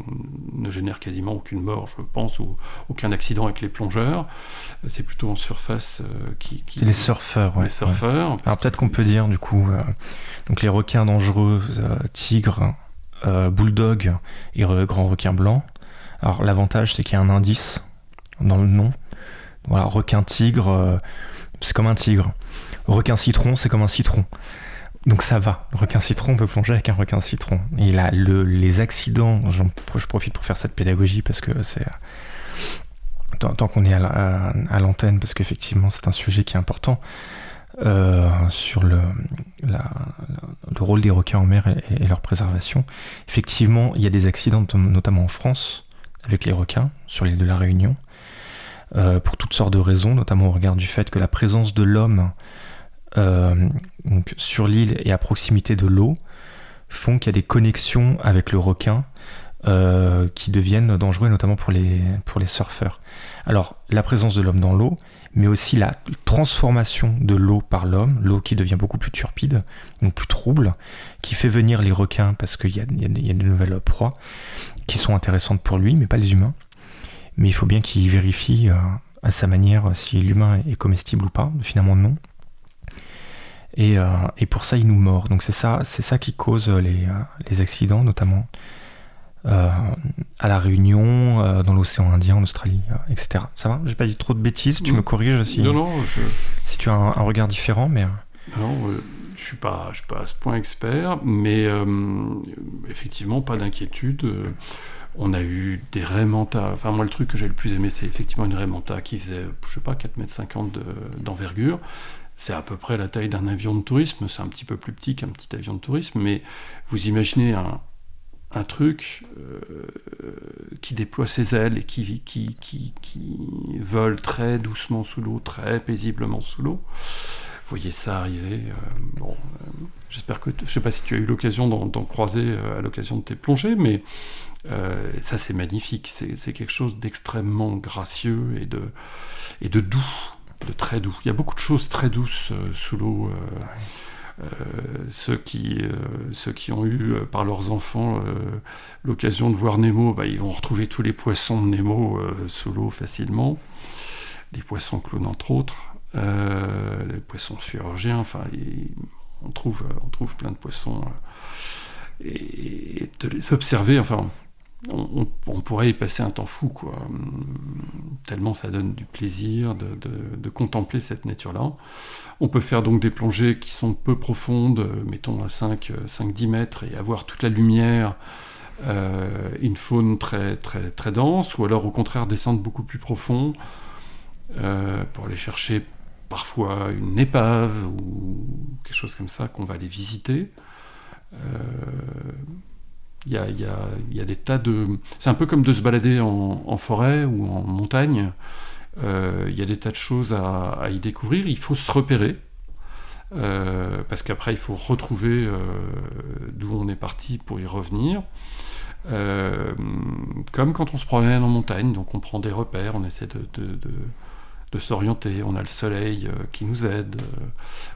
ne génèrent quasiment aucune mort, je pense, ou aucun accident avec les plongeurs. C'est plutôt en surface euh, qui. qui- C'est les surfeurs. ouais, les surfeurs. ouais. Alors peut-être qu'on peut dire du coup, euh, donc les requins dangereux, euh, tigres, bulldogs et re- grands requins blancs. Alors l'avantage c'est qu'il y a un indice dans le nom. Voilà, requin tigre, euh, c'est comme un tigre. Requin citron, c'est comme un citron. Donc ça va. Requin citron, on peut plonger avec un requin citron. Et là, le- les accidents, je profite pour faire cette pédagogie parce que c'est tant, qu'on est à la- à à l'antenne, parce qu'effectivement c'est un sujet qui est important euh, sur le, le rôle des requins en mer et, et leur préservation. Effectivement, il y a des accidents, notam- notamment en France, avec les requins, sur l'île de la Réunion, euh, pour toutes sortes de raisons, notamment au regard du fait que la présence de l'homme euh, sur l'île et à proximité de l'eau font qu'il y a des connexions avec le requin euh, qui deviennent dangereux, notamment pour les, surfeurs. Alors, la présence de l'homme dans l'eau, mais aussi la transformation de l'eau par l'homme, l'eau qui devient beaucoup plus turpide, donc plus trouble, qui fait venir les requins parce qu'il y a, y y a de nouvelles proies qui sont intéressantes pour lui, mais pas les humains. Mais il faut bien qu'il vérifie euh, à sa manière si l'humain est comestible ou pas, finalement non. Et, euh, et pour ça, il nous mord. Donc c'est ça, c'est ça qui cause les, euh, les accidents, notamment euh, à la Réunion, euh, dans l'océan Indien, en Australie, euh, etc. Ça va? J'ai pas dit trop de bêtises. Tu me corriges si, Non, non, je, si tu as un, un regard différent, mais euh, Non, euh, je suis pas, je suis pas à ce point expert, mais euh, effectivement, pas d'inquiétude. Euh, On a eu des raimentas. Enfin, moi, le truc que j'ai le plus aimé, c'est effectivement une raimanta qui faisait, je sais pas, 4,50 m de- d'envergure. C'est à peu près la taille d'un avion de tourisme. C'est un petit peu plus petit qu'un petit avion de tourisme, mais vous imaginez un, un truc euh, qui déploie ses ailes et qui, qui, qui, qui vole très doucement sous l'eau, très paisiblement sous l'eau. Voyez ça arriver. euh, bon, euh, j'espère que je sais pas si tu as eu l'occasion d'en croiser euh, à l'occasion de tes plongées, mais ça c'est magnifique. C'est quelque chose d'extrêmement gracieux et de et de doux, de très doux. Il y a beaucoup de choses très douces euh, sous l'eau. ceux, qui, ceux qui ont eu par leurs enfants l'occasion de voir Nemo, bah, ils vont retrouver tous les poissons de Nemo sous l'eau facilement. Les poissons clowns entre autres, les poissons chirurgiens, enfin, on, trouve, on trouve plein de poissons. euh, et, de les observer, enfin, on, pourrait y passer un temps fou, quoi. Tellement ça donne du plaisir de, de- contempler cette nature-là. On peut faire donc des plongées qui sont peu profondes, euh, mettons à 5, euh, 5-10 mètres, et avoir toute la lumière, euh, une faune très, très, très dense, ou alors au contraire descendre beaucoup plus profond euh, pour aller chercher parfois une épave ou quelque chose comme ça qu'on va aller visiter. Euh, Il il y y a des tas de... C'est un peu comme de se balader en, forêt ou en montagne. Euh, il y a des tas de choses à, y découvrir. Il faut se repérer. euh, parce qu'après, il faut retrouver euh, d'où on est parti pour y revenir. Euh, comme quand on se promène en montagne, donc on prend des repères, on essaie de, s'orienter, on a le soleil euh, qui nous aide, euh,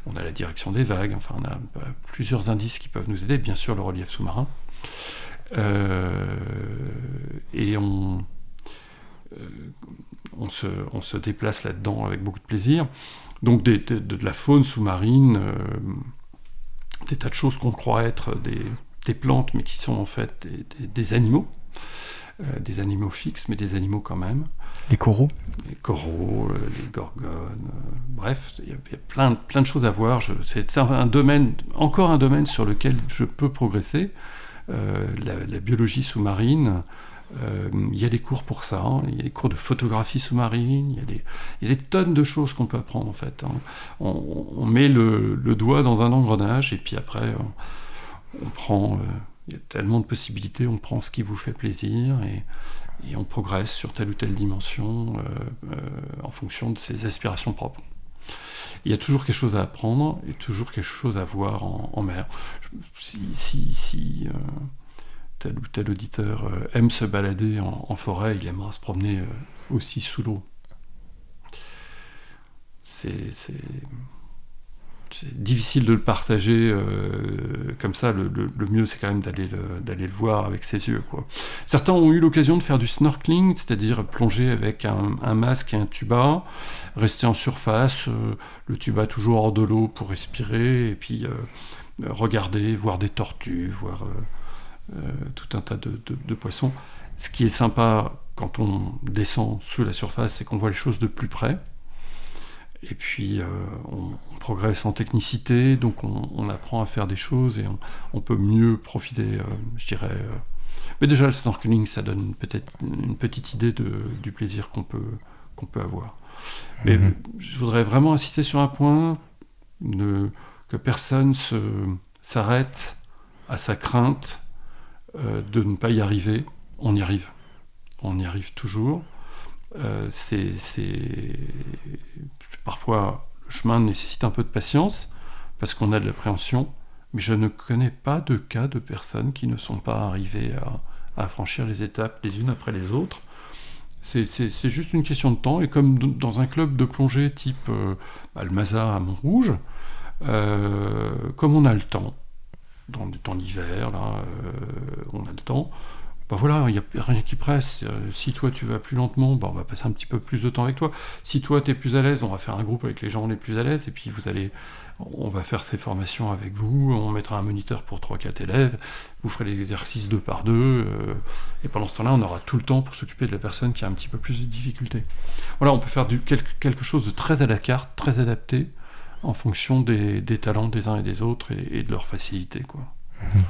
on a la direction des vagues, enfin on a bah, plusieurs indices qui peuvent nous aider, bien sûr le relief sous-marin. et on, se, déplace là-dedans avec beaucoup de plaisir. Donc de, la faune sous-marine, des tas de choses qu'on croit être des, plantes, mais qui sont en fait des, animaux, euh, des animaux fixes, mais des animaux quand même. Les coraux Les coraux, euh, les gorgones, euh, bref, il y, a plein, plein de choses à voir. C'est un domaine, encore un domaine sur lequel je peux progresser. La, biologie sous-marine, il y a des cours pour ça, hein. il y a des cours de photographie sous-marine, il, y a des tonnes de choses qu'on peut apprendre en fait. Hein. On, met le, le, doigt dans un engrenage et puis après on prend, euh, il y a tellement de possibilités, on prend ce qui vous fait plaisir et, on progresse sur telle ou telle dimension euh, euh, en fonction de ses aspirations propres. Il y a toujours quelque chose à apprendre et toujours quelque chose à voir en, mer. Si, tel ou tel auditeur aime se balader en, forêt, il aimera se promener aussi sous l'eau. C'est c'est difficile de le partager euh, comme ça. Le, mieux, c'est quand même d'aller le, d'aller le voir avec ses yeux. Quoi. Certains ont eu l'occasion de faire du snorkeling, c'est-à-dire plonger avec un, masque et un tuba, rester en surface, euh, le tuba toujours hors de l'eau pour respirer, et puis euh, regarder, voir des tortues, voir tout un tas de, de, poissons. Ce qui est sympa quand on descend sous la surface, c'est qu'on voit les choses de plus près. Et puis, euh, on, progresse en technicité, donc on, apprend à faire des choses et on, peut mieux profiter, euh, je dirais. Euh. Mais déjà, le snorkeling, ça donne peut-être une petite idée de, du plaisir qu'on peut, qu'on peut avoir. Mais mhm. je voudrais vraiment insister sur un point que personne s'arrête à sa crainte de ne pas y arriver. On y arrive. On y arrive toujours. C'est Parfois, le chemin nécessite un peu de patience, parce qu'on a de l'appréhension, mais je ne connais pas de cas de personnes qui ne sont pas arrivées à, franchir les étapes les unes après les autres. C'est juste une question de temps, et comme dans un club de plongée type euh, à Montrouge, euh, comme on a le temps, dans, l'hiver, là, euh, on a le temps, bah voilà, il n'y a rien qui presse. Euh, si toi tu vas plus lentement, bah on va passer un petit peu plus de temps avec toi. Si toi tu es plus à l'aise, on va faire un groupe avec les gens les plus à l'aise, et puis vous allez, on va faire ces formations avec vous, on mettra un moniteur pour 3-4 élèves, vous ferez les exercices deux par deux, euh, et pendant ce temps-là, on aura tout le temps pour s'occuper de la personne qui a un petit peu plus de difficultés. Voilà, on peut faire quelque, chose de très à la carte, très adapté, en fonction des, talents des uns et des autres et, de leur facilité. Quoi. Mmh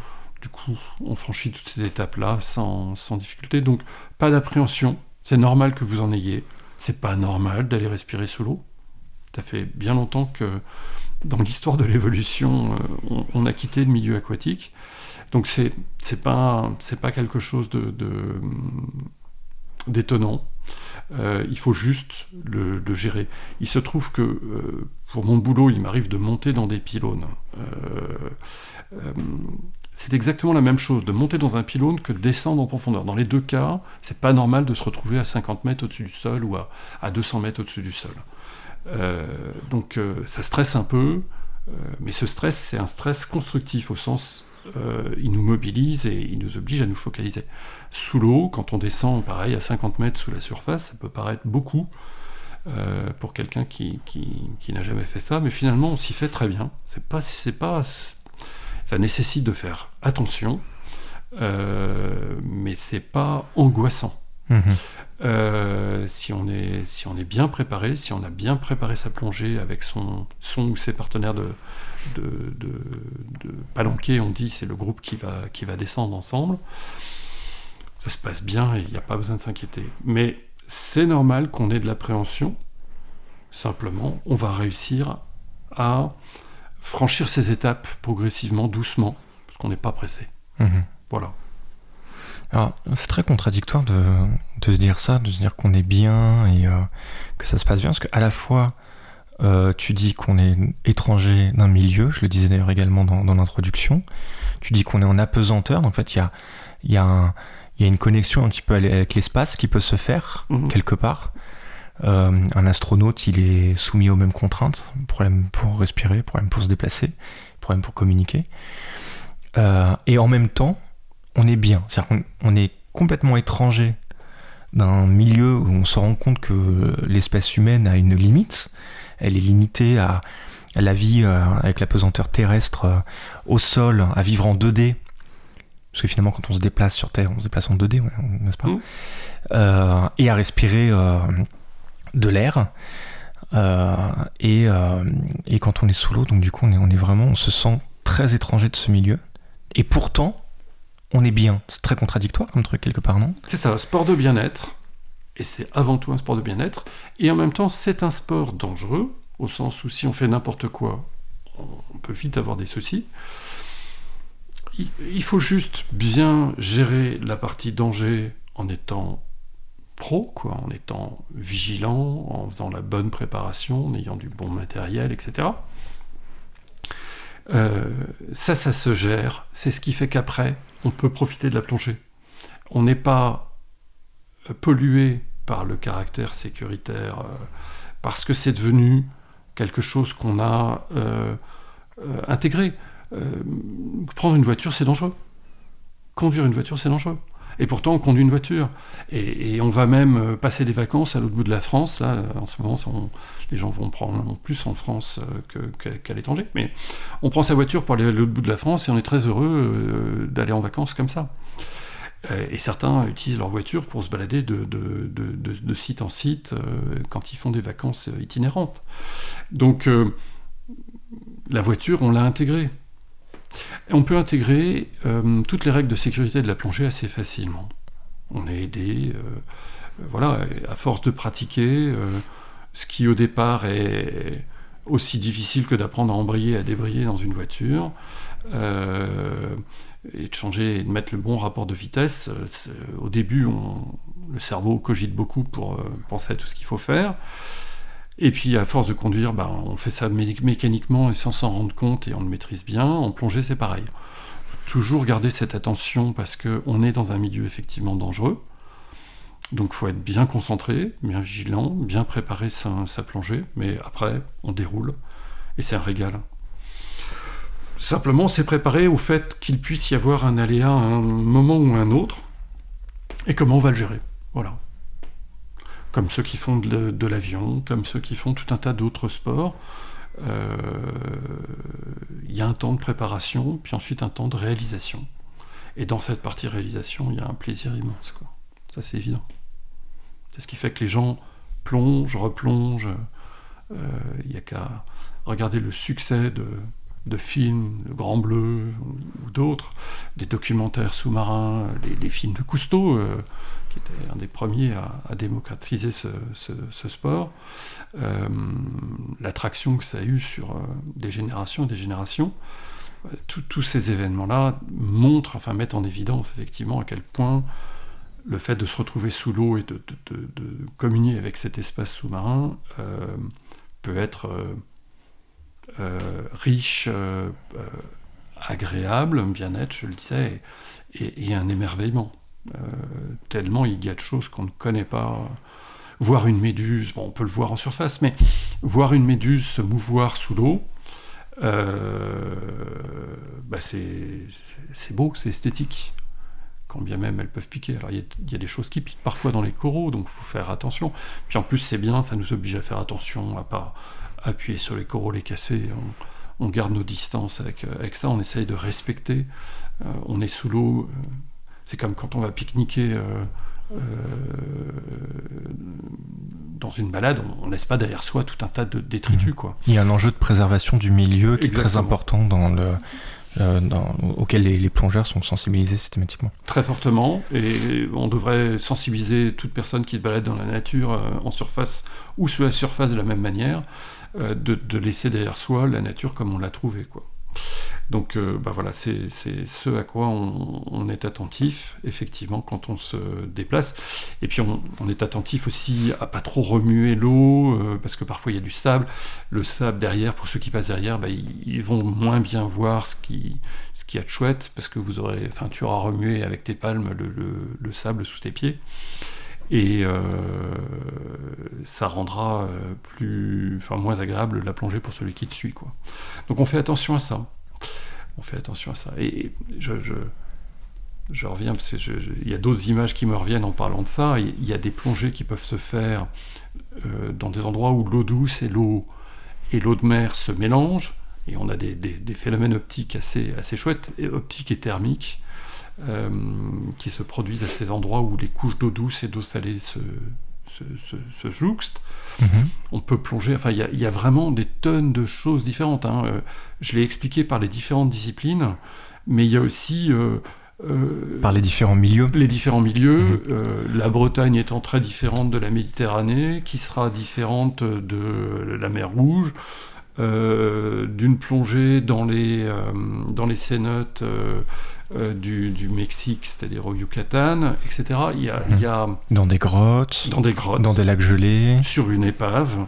du coup, on franchit toutes ces étapes-là sans, difficulté. Donc, pas d'appréhension. C'est normal que vous en ayez. C'est pas normal d'aller respirer sous l'eau. Ça fait bien longtemps que dans l'histoire de l'évolution, euh, on, a quitté le milieu aquatique. Donc c'est pas quelque chose d'étonnant. Euh, il faut juste le, gérer. Il se trouve que euh, pour mon boulot, il m'arrive de monter dans des pylônes c'est exactement la même chose de monter dans un pylône que de descendre en profondeur. Dans les deux cas, c'est pas normal de se retrouver à 50 mètres au-dessus du sol ou à, 200 mètres au-dessus du sol. Euh, donc euh, ça stresse un peu, euh, mais ce stress, c'est un stress constructif au sens il nous mobilise et il nous oblige à nous focaliser. Sous l'eau, quand on descend pareil à 50 mètres sous la surface, ça peut paraître beaucoup. pour quelqu'un qui, qui n'a jamais fait ça, mais finalement on s'y fait très bien. C'est pas, c'est pas, ça nécessite de faire attention, euh, mais c'est pas angoissant. Mhm. Euh, si, on est, si on est bien préparé, si on a bien préparé sa plongée avec son, son ou ses partenaires de, de, on dit c'est le groupe qui va, qui va descendre ensemble, ça se passe bien et il n'y a pas besoin de s'inquiéter. Mais c'est normal qu'on ait de l'appréhension, simplement on va réussir à franchir ces étapes progressivement, doucement, parce qu'on n'est pas pressé. Mhm. Voilà. Alors, c'est très contradictoire de, de, se dire ça, de se dire qu'on est bien et euh, que ça se passe bien, parce qu'à la fois, euh, tu dis qu'on est étranger d'un milieu, je le disais d'ailleurs également dans, dans l'introduction, tu dis qu'on est en apesanteur, donc en fait, il y a, y, a y a une connexion un petit peu avec l'espace qui peut se faire Mhm. quelque part. Euh, un astronaute, il est soumis aux mêmes contraintes, problème pour respirer, problème pour se déplacer, problème pour communiquer. Euh, et en même temps, on est bien. C'est-à-dire qu'on on est complètement étranger d'un milieu où on se rend compte que l'espèce humaine a une limite. Elle est limitée à, la vie euh, avec la pesanteur terrestre au sol, à vivre en 2D. Parce que finalement, quand on se déplace sur Terre, on se déplace en 2D, ouais, n'est-ce pas? Euh, Et à respirer euh, de l'air. Euh, et, euh, et quand on est sous l'eau, donc du coup, on est, on est vraiment, on se sent très étranger de ce milieu. Et pourtant, on est bien. C'est très contradictoire comme truc quelque part, non? C'est ça, sport de bien-être. Et c'est avant tout un sport de bien-être. Et en même temps, c'est un sport dangereux, au sens où si on fait n'importe quoi, on peut vite avoir des soucis. Il faut juste bien gérer la partie danger en étant pro, quoi, en étant vigilant, en faisant la bonne préparation, en ayant du bon matériel, etc. Euh, ça, ça se gère. C'est ce qui fait qu'après, on peut profiter de la plongée. On n'est pas pollué par le caractère sécuritaire, euh, parce que c'est devenu quelque chose qu'on a euh, intégré. Prendre une voiture, c'est dangereux. Conduire une voiture, c'est dangereux. Et pourtant, on conduit une voiture. Et, on va même euh, passer des vacances à l'autre bout de la France. Là, en ce moment, les gens vont prendre plus en France euh, qu'à l'étranger. Mais on prend sa voiture pour aller à l'autre bout de la France et on est très heureux euh, d'aller en vacances comme ça. Et certains utilisent leur voiture pour se balader de, site en site quand ils font des vacances itinérantes. Donc la voiture, on l'a intégrée. On peut intégrer euh, toutes les règles de sécurité de la plongée assez facilement. On est aidé, euh, euh, voilà, à force de pratiquer, ce qui au départ est aussi difficile que d'apprendre à embrayer à débrayer dans une voiture. et de changer et de mettre le bon rapport de vitesse. Au début, le cerveau cogite beaucoup pour penser à tout ce qu'il faut faire. Et puis, à force de conduire, ben, on fait ça mé- mécaniquement et sans s'en rendre compte et on le maîtrise bien. En plongée, c'est pareil. Faut toujours garder cette attention parce qu'on est dans un milieu effectivement dangereux. Donc, faut être bien concentré, bien vigilant, bien préparer sa, sa plongée. Mais après, on déroule et c'est un régal. Simplement, c'est préparé au fait qu'il puisse y avoir un aléa à un moment ou un autre, et comment on va le gérer? Voilà. Comme ceux qui font de, l'avion, comme ceux qui font tout un tas d'autres sports. Euh, Il y a un temps de préparation, puis ensuite un temps de réalisation. Et dans cette partie réalisation, il y a un plaisir immense. Quoi. Ça, c'est évident. C'est ce qui fait que les gens plongent, replongent. Euh, Il n'y a qu'à regarder le succès de, films, Le Grand Bleu ou d'autres, des documentaires sous-marins, les, les films de Cousteau, euh, était un des premiers à, démocratiser ce, sport, euh, l'attraction que ça a eu sur euh, des générations et des générations. Euh, tous- ces événements-là montrent, enfin mettent en évidence effectivement à quel point le fait de se retrouver sous l'eau et de, communier avec cet espace sous-marin peut être riche, agréable, bien-être, je le disais, et un émerveillement. Euh, tellement il y a de choses qu'on ne connaît pas. Voir une méduse, bon, on peut le voir en surface, mais voir une méduse se mouvoir sous l'eau, euh, bah c'est beau, c'est esthétique. Quand bien même elles peuvent piquer. Alors il y, a- des choses qui piquent parfois dans les coraux, donc il faut faire attention. Puis en plus c'est bien, ça nous oblige à faire attention, à pas appuyer sur les coraux, les casser. On, garde nos distances avec, ça, on essaye de respecter. Euh, on est sous l'eau, c'est comme quand on va pique-niquer euh, euh, dans une balade, on, on laisse pas derrière soi tout un tas de détritus, quoi. Il y a un enjeu de préservation du milieu qui est très important dans le, euh, dans- auquel les, les plongeurs sont sensibilisés systématiquement. Très fortement, et on devrait sensibiliser toute personne qui se balade dans la nature, euh, en surface ou sous la surface de la même manière, de, de laisser derrière soi la nature comme on l'a trouvée. Quoi. Donc euh, bah voilà, c'est ce à quoi on, est attentif, effectivement, quand on se déplace. Et puis on, est attentif aussi à pas trop remuer l'eau, euh, parce que parfois il y a du sable. Le sable derrière, pour ceux qui passent derrière, bah, ils, vont moins bien voir ce qui qu'il y a de chouette, parce que vous aurez, tu auras remué avec tes palmes le, sable sous tes pieds. Et euh, ça rendra plus, enfin, moins agréable la plongée pour celui qui te suit. Quoi. Donc on fait attention à ça on fait attention à ça. Et je, reviens, parce qu'il y a d'autres images qui me reviennent en parlant de ça. Il y a des plongées qui peuvent se faire euh, dans des endroits où l'eau douce et l'eau et l'eau de mer se mélangent. Et on a des, phénomènes optiques assez chouettes, optiques et thermiques, euh, qui se produisent à ces endroits où les couches d'eau douce et d'eau salée se, se, jouxte. Mhm. On peut plonger, enfin, il y, a vraiment des tonnes de choses différentes. Hein. Euh, je l'ai expliqué par les différentes disciplines, mais il y a aussi. Euh, euh, par les différents milieux Les différents milieux. Mhm. la Bretagne étant très différente de la Méditerranée, qui sera différente de la mer Rouge. d'une plongée dans les, dans les cénotes euh, du, Mexique, c'est-à-dire au Yucatan, etc. Il y, a, dans des grottes, dans des grottes, dans des lacs gelés, sur une épave,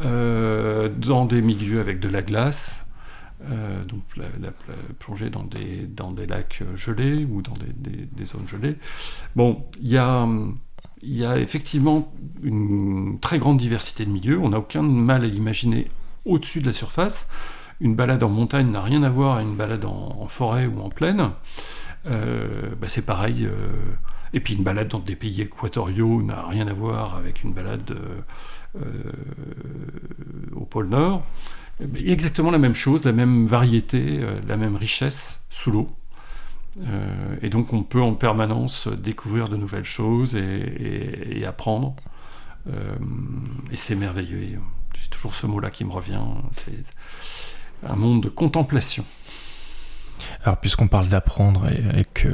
euh, dans des milieux avec de la glace. Euh, donc la, plongée dans des, dans des lacs gelés ou dans des, zones gelées. Bon, il y a, il y a effectivement une très grande diversité de milieux. On n'a aucun mal à l'imaginer au-dessus de la surface. Une balade en montagne n'a rien à voir à une balade en, forêt ou en plaine. Euh, bah, c'est pareil. Euh, et puis une balade dans des pays équatoriaux n'a rien à voir avec une balade euh, au pôle Nord. Il y a exactement la même chose, la même variété, la même richesse sous l'eau. et donc on peut en permanence découvrir de nouvelles choses et, apprendre. et c'est merveilleux. J'ai toujours ce mot-là qui me revient. C'est un monde de contemplation. Alors puisqu'on parle d'apprendre et, que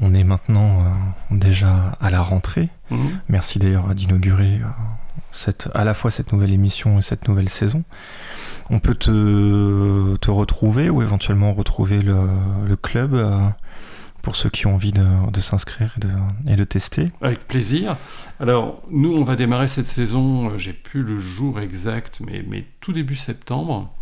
on est maintenant euh, déjà à la rentrée, mhm. merci d'ailleurs d'inaugurer euh, cette, à la fois cette nouvelle émission et cette nouvelle saison. On peut te, te retrouver ou éventuellement retrouver le, le club euh, pour ceux qui ont envie de, de s'inscrire et, et de, tester. Avec plaisir. Alors, nous, on va démarrer cette saison, j'ai plus le jour exact, mais, mais tout début septembre.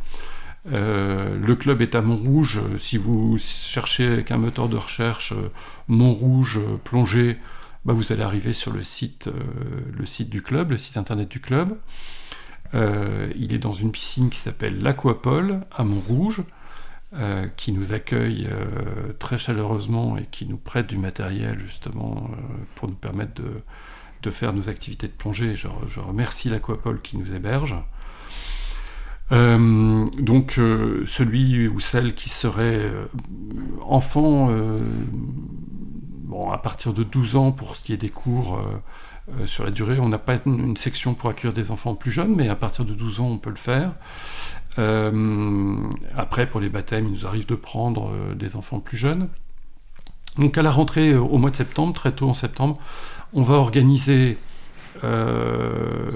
Euh, le club est à Montrouge. Si vous cherchez avec un moteur de recherche euh, Montrouge euh, plongée, bah vous allez arriver sur le site, du club, le site internet du club. il est dans une piscine qui s'appelle l'Aquapole à Montrouge, qui nous accueille très chaleureusement et qui nous prête du matériel justement pour nous permettre de, faire nos activités de plongée. Je remercie l'Aquapole qui nous héberge. Euh, donc euh, celui ou celle qui serait euh, enfant, bon, à partir de 12 ans pour ce qui est des cours sur la durée, on n'a pas une section pour accueillir des enfants plus jeunes, mais à partir de 12 ans on peut le faire. après pour les baptêmes, il nous arrive de prendre des enfants plus jeunes. Donc à la rentrée au mois de septembre, très tôt en septembre, on va organiser euh,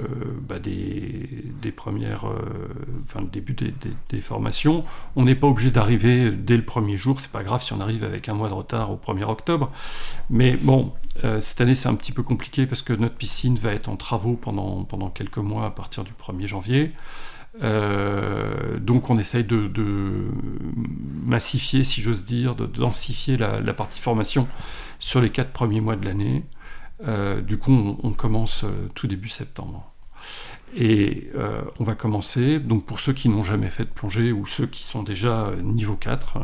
bah, des, premières, euh, le début des, formations. On n'est pas obligé d'arriver dès le premier jour, c'est pas grave si on arrive avec un mois de retard au 1er octobre. Mais bon, euh, cette année c'est un petit peu compliqué parce que notre piscine va être en travaux pendant, quelques mois à partir du 1er janvier. donc on essaye de, massifier, si j'ose dire, de densifier la, partie formation sur les quatre premiers mois de l'année. Euh, du coup, on, commence euh, tout début septembre. Et euh, on va commencer, donc pour ceux qui n'ont jamais fait de plongée ou ceux qui sont déjà niveau 4,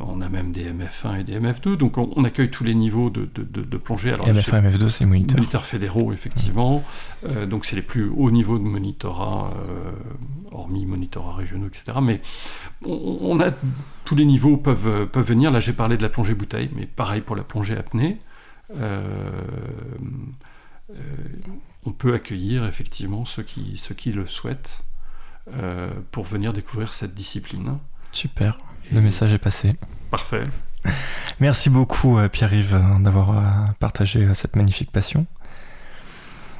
on a même des MF1 et des MF2, donc on, accueille tous les niveaux de, de, plongée. Alors, MF1 et MF2, c'est moniteur. Moniteurs fédéraux, effectivement. donc c'est les plus hauts niveaux de monitorat, hormis monitorat régionaux, etc. Mais on, a tous les niveaux peuvent, peuvent venir. Là, j'ai parlé de la plongée bouteille, mais pareil pour la plongée apnée. Euh, euh, on peut accueillir effectivement ceux qui, ceux qui le souhaitent euh, pour venir découvrir cette discipline. Super, le message est passé. Parfait. Merci beaucoup Pierre-Yves d'avoir partagé cette magnifique passion.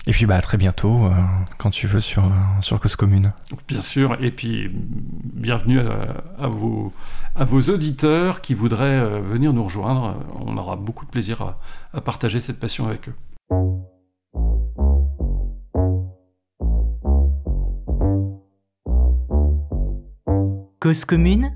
Et puis bah, à très bientôt, euh, quand tu veux, sur, euh, sur Cause Commune. Bien sûr, et puis bienvenue à, à vos, à vos auditeurs qui voudraient euh, venir nous rejoindre. On aura beaucoup de plaisir à, à partager cette passion avec eux. Cause commune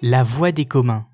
La voix des communs.